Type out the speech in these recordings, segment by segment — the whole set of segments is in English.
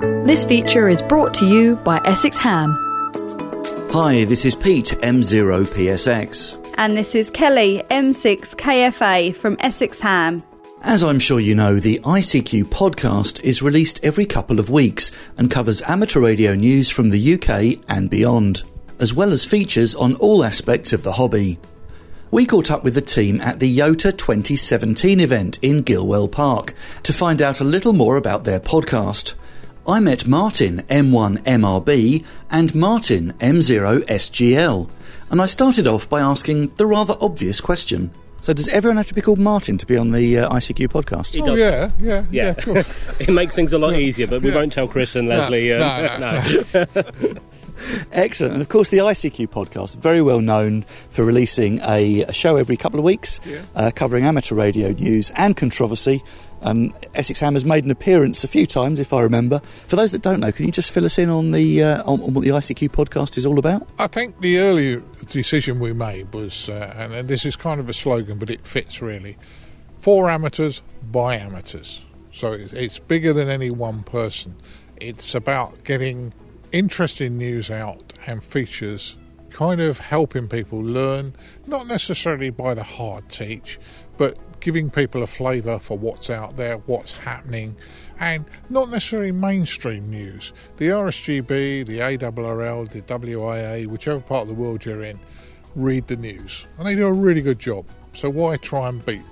This feature is brought to you by Essex Ham. Hi, this is Pete, M0PSX. And this is Kelly, M6KFA from Essex Ham. As I'm sure you know, the ICQ podcast is released every couple of weeks and covers amateur radio news from the UK and beyond, as well as features on all aspects of the hobby. We caught up with the team at the YOTA 2017 event in Gilwell Park to find out a little more about their podcast. I met Martin M1MRB and Martin M0SGL, and I started off by asking the rather obvious question. So, does everyone have to be called Martin to be on the uh, ICQ podcast? He Oh, does. yeah, yeah, yeah, Yeah. of course. it makes things a lot Yeah. easier, but we Yeah. won't tell Chris and Leslie. no, um, no, Excellent. And of course, the ICQ podcast, very well known for releasing a, a show every couple of weeks, Yeah. uh, covering amateur radio news and controversy. Um, Essex Ham has made an appearance a few times, if I remember. For those that don't know, can you just fill us in on the uh, on, on what the ICQ podcast is all about? I think the early decision we made was, uh, and this is kind of a slogan, but it fits really for amateurs, by amateurs. So it's, it's bigger than any one person. It's about getting interesting news out and features, kind of helping people learn, not necessarily by the hard teach, but giving people a flavour for what's out there, what's happening, and not necessarily mainstream news. The RSGB, the ARRL, the WIA, whichever part of the world you're in, read the news. And they do a really good job. So why try and beat?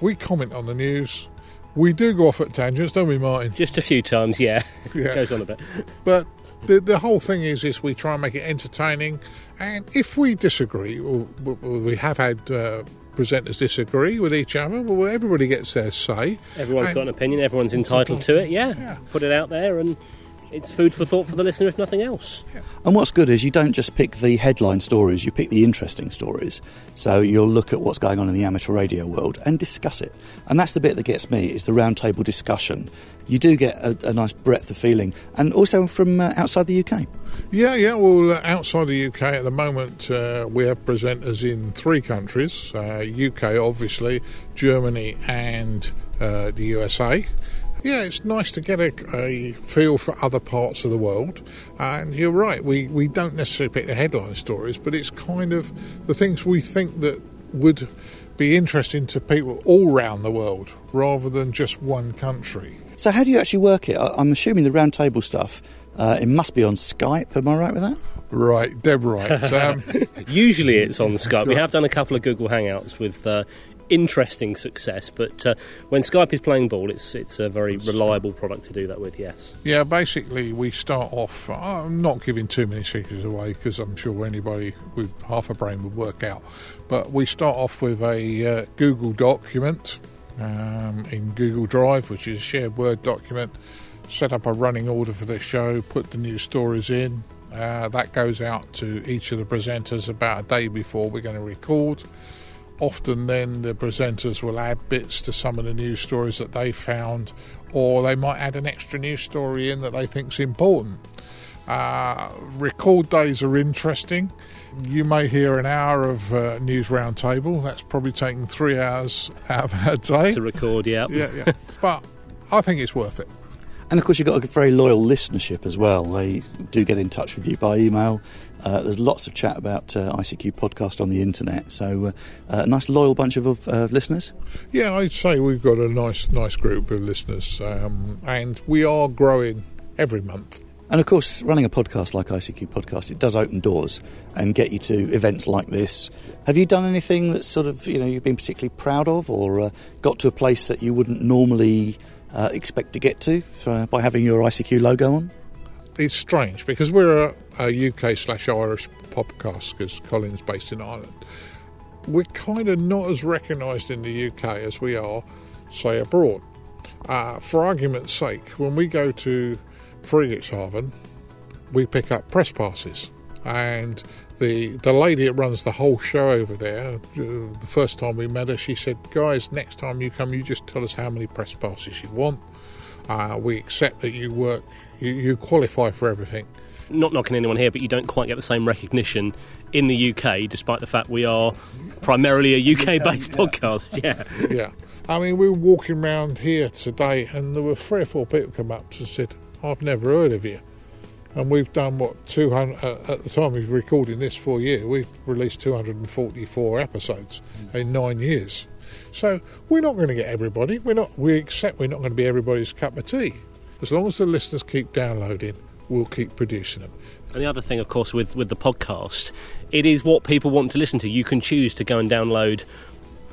We comment on the news. We do go off at tangents, don't we, Martin? Just a few times, yeah. Yeah. Goes on a bit. But the the whole thing is is we try and make it entertaining. And if we disagree, or, or we have had uh, presenters disagree with each other, well, everybody gets their say. Everyone's And- got an opinion, everyone's entitled to it, yeah. Yeah. Put it out there, and it's food for thought for the listener, if nothing else. And what's good is you don't just pick the headline stories, you pick the interesting stories. So you'll look at what's going on in the amateur radio world and discuss it. And that's the bit that gets me, is the roundtable discussion. You do get a, a nice breadth of feeling, and also from uh, outside the UK. Yeah, yeah. Well, uh, outside the UK at the moment, uh, we have presenters in three countries: uh, UK, obviously, Germany, and uh, the USA. Yeah, it's nice to get a, a feel for other parts of the world. And you're right, we, we don't necessarily pick the headline stories, but it's kind of the things we think that would be interesting to people all around the world rather than just one country. So how do you actually work it? I- I'm assuming the roundtable stuff, uh, it must be on Skype, am I right with that? Right, Deb, right. Um, Usually it's on Skype. We have done a couple of Google Hangouts with uh, interesting success, but uh, when Skype is playing ball, it's it's a very reliable product to do that with, yes. Yeah, basically, we start off. I'm not giving too many secrets away because I'm sure anybody with half a brain would work out. But we start off with a uh, Google document um, in Google Drive, which is a shared Word document. Set up a running order for the show, put the new stories in. Uh, that goes out to each of the presenters about a day before we're going to record. Often, then the presenters will add bits to some of the news stories that they found, or they might add an extra news story in that they think's important. Uh, record days are interesting. You may hear an hour of uh, news roundtable. That's probably taking three hours out of our day. To record, yeah. Yeah, yeah. but I think it's worth it. And of course, you've got a very loyal listenership as well. They do get in touch with you by email. Uh, there's lots of chat about uh, ICQ podcast on the internet. So, uh, a nice loyal bunch of uh, listeners. Yeah, I'd say we've got a nice, nice group of listeners, um, and we are growing every month. And of course, running a podcast like ICQ Podcast, it does open doors and get you to events like this. Have you done anything that's sort of you know you've been particularly proud of, or uh, got to a place that you wouldn't normally uh, expect to get to uh, by having your ICQ logo on? It's strange because we're a, a UK slash Irish podcast because Colin's based in Ireland. We're kind of not as recognised in the UK as we are, say, abroad. Uh, for argument's sake, when we go to Friedrichshafen, we pick up press passes, and the the lady that runs the whole show over there, uh, the first time we met her, she said, "Guys, next time you come, you just tell us how many press passes you want. Uh, we accept that you work, you, you qualify for everything." Not knocking anyone here, but you don't quite get the same recognition in the UK, despite the fact we are primarily a UK based podcast. Yeah. yeah. I mean, we were walking around here today, and there were three or four people come up and said, I've never heard of you. And we've done what 200 uh, at the time of recording this for you, we've released 244 episodes in nine years. So we're not going to get everybody. We're not. We accept we're not going to be everybody's cup of tea. As long as the listeners keep downloading, we'll keep producing them. And the other thing, of course, with, with the podcast, it is what people want to listen to. You can choose to go and download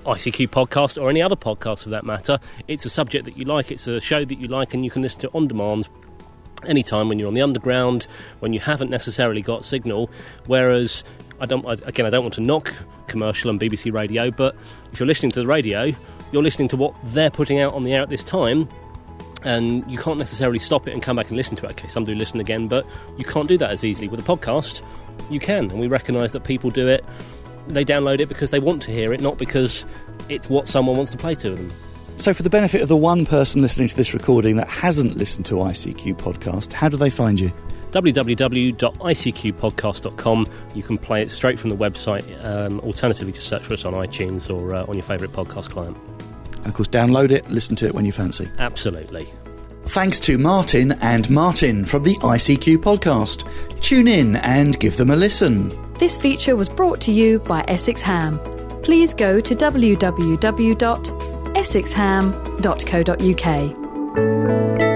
ICQ podcast or any other podcast for that matter. It's a subject that you like, it's a show that you like, and you can listen to on demand anytime when you're on the underground, when you haven't necessarily got signal. Whereas, I don't again, I don't want to knock commercial and BBC radio, but if you're listening to the radio, you're listening to what they're putting out on the air at this time. And you can't necessarily stop it and come back and listen to it. Okay, some do listen again, but you can't do that as easily. With a podcast, you can, and we recognise that people do it. They download it because they want to hear it, not because it's what someone wants to play to them. So, for the benefit of the one person listening to this recording that hasn't listened to ICQ podcast, how do they find you? www.icqpodcast.com. You can play it straight from the website. Um, alternatively, just search for us on iTunes or uh, on your favourite podcast client. And of course, download it, listen to it when you fancy. Absolutely. Thanks to Martin and Martin from the ICQ podcast. Tune in and give them a listen. This feature was brought to you by Essex Ham. Please go to www.essexham.co.uk.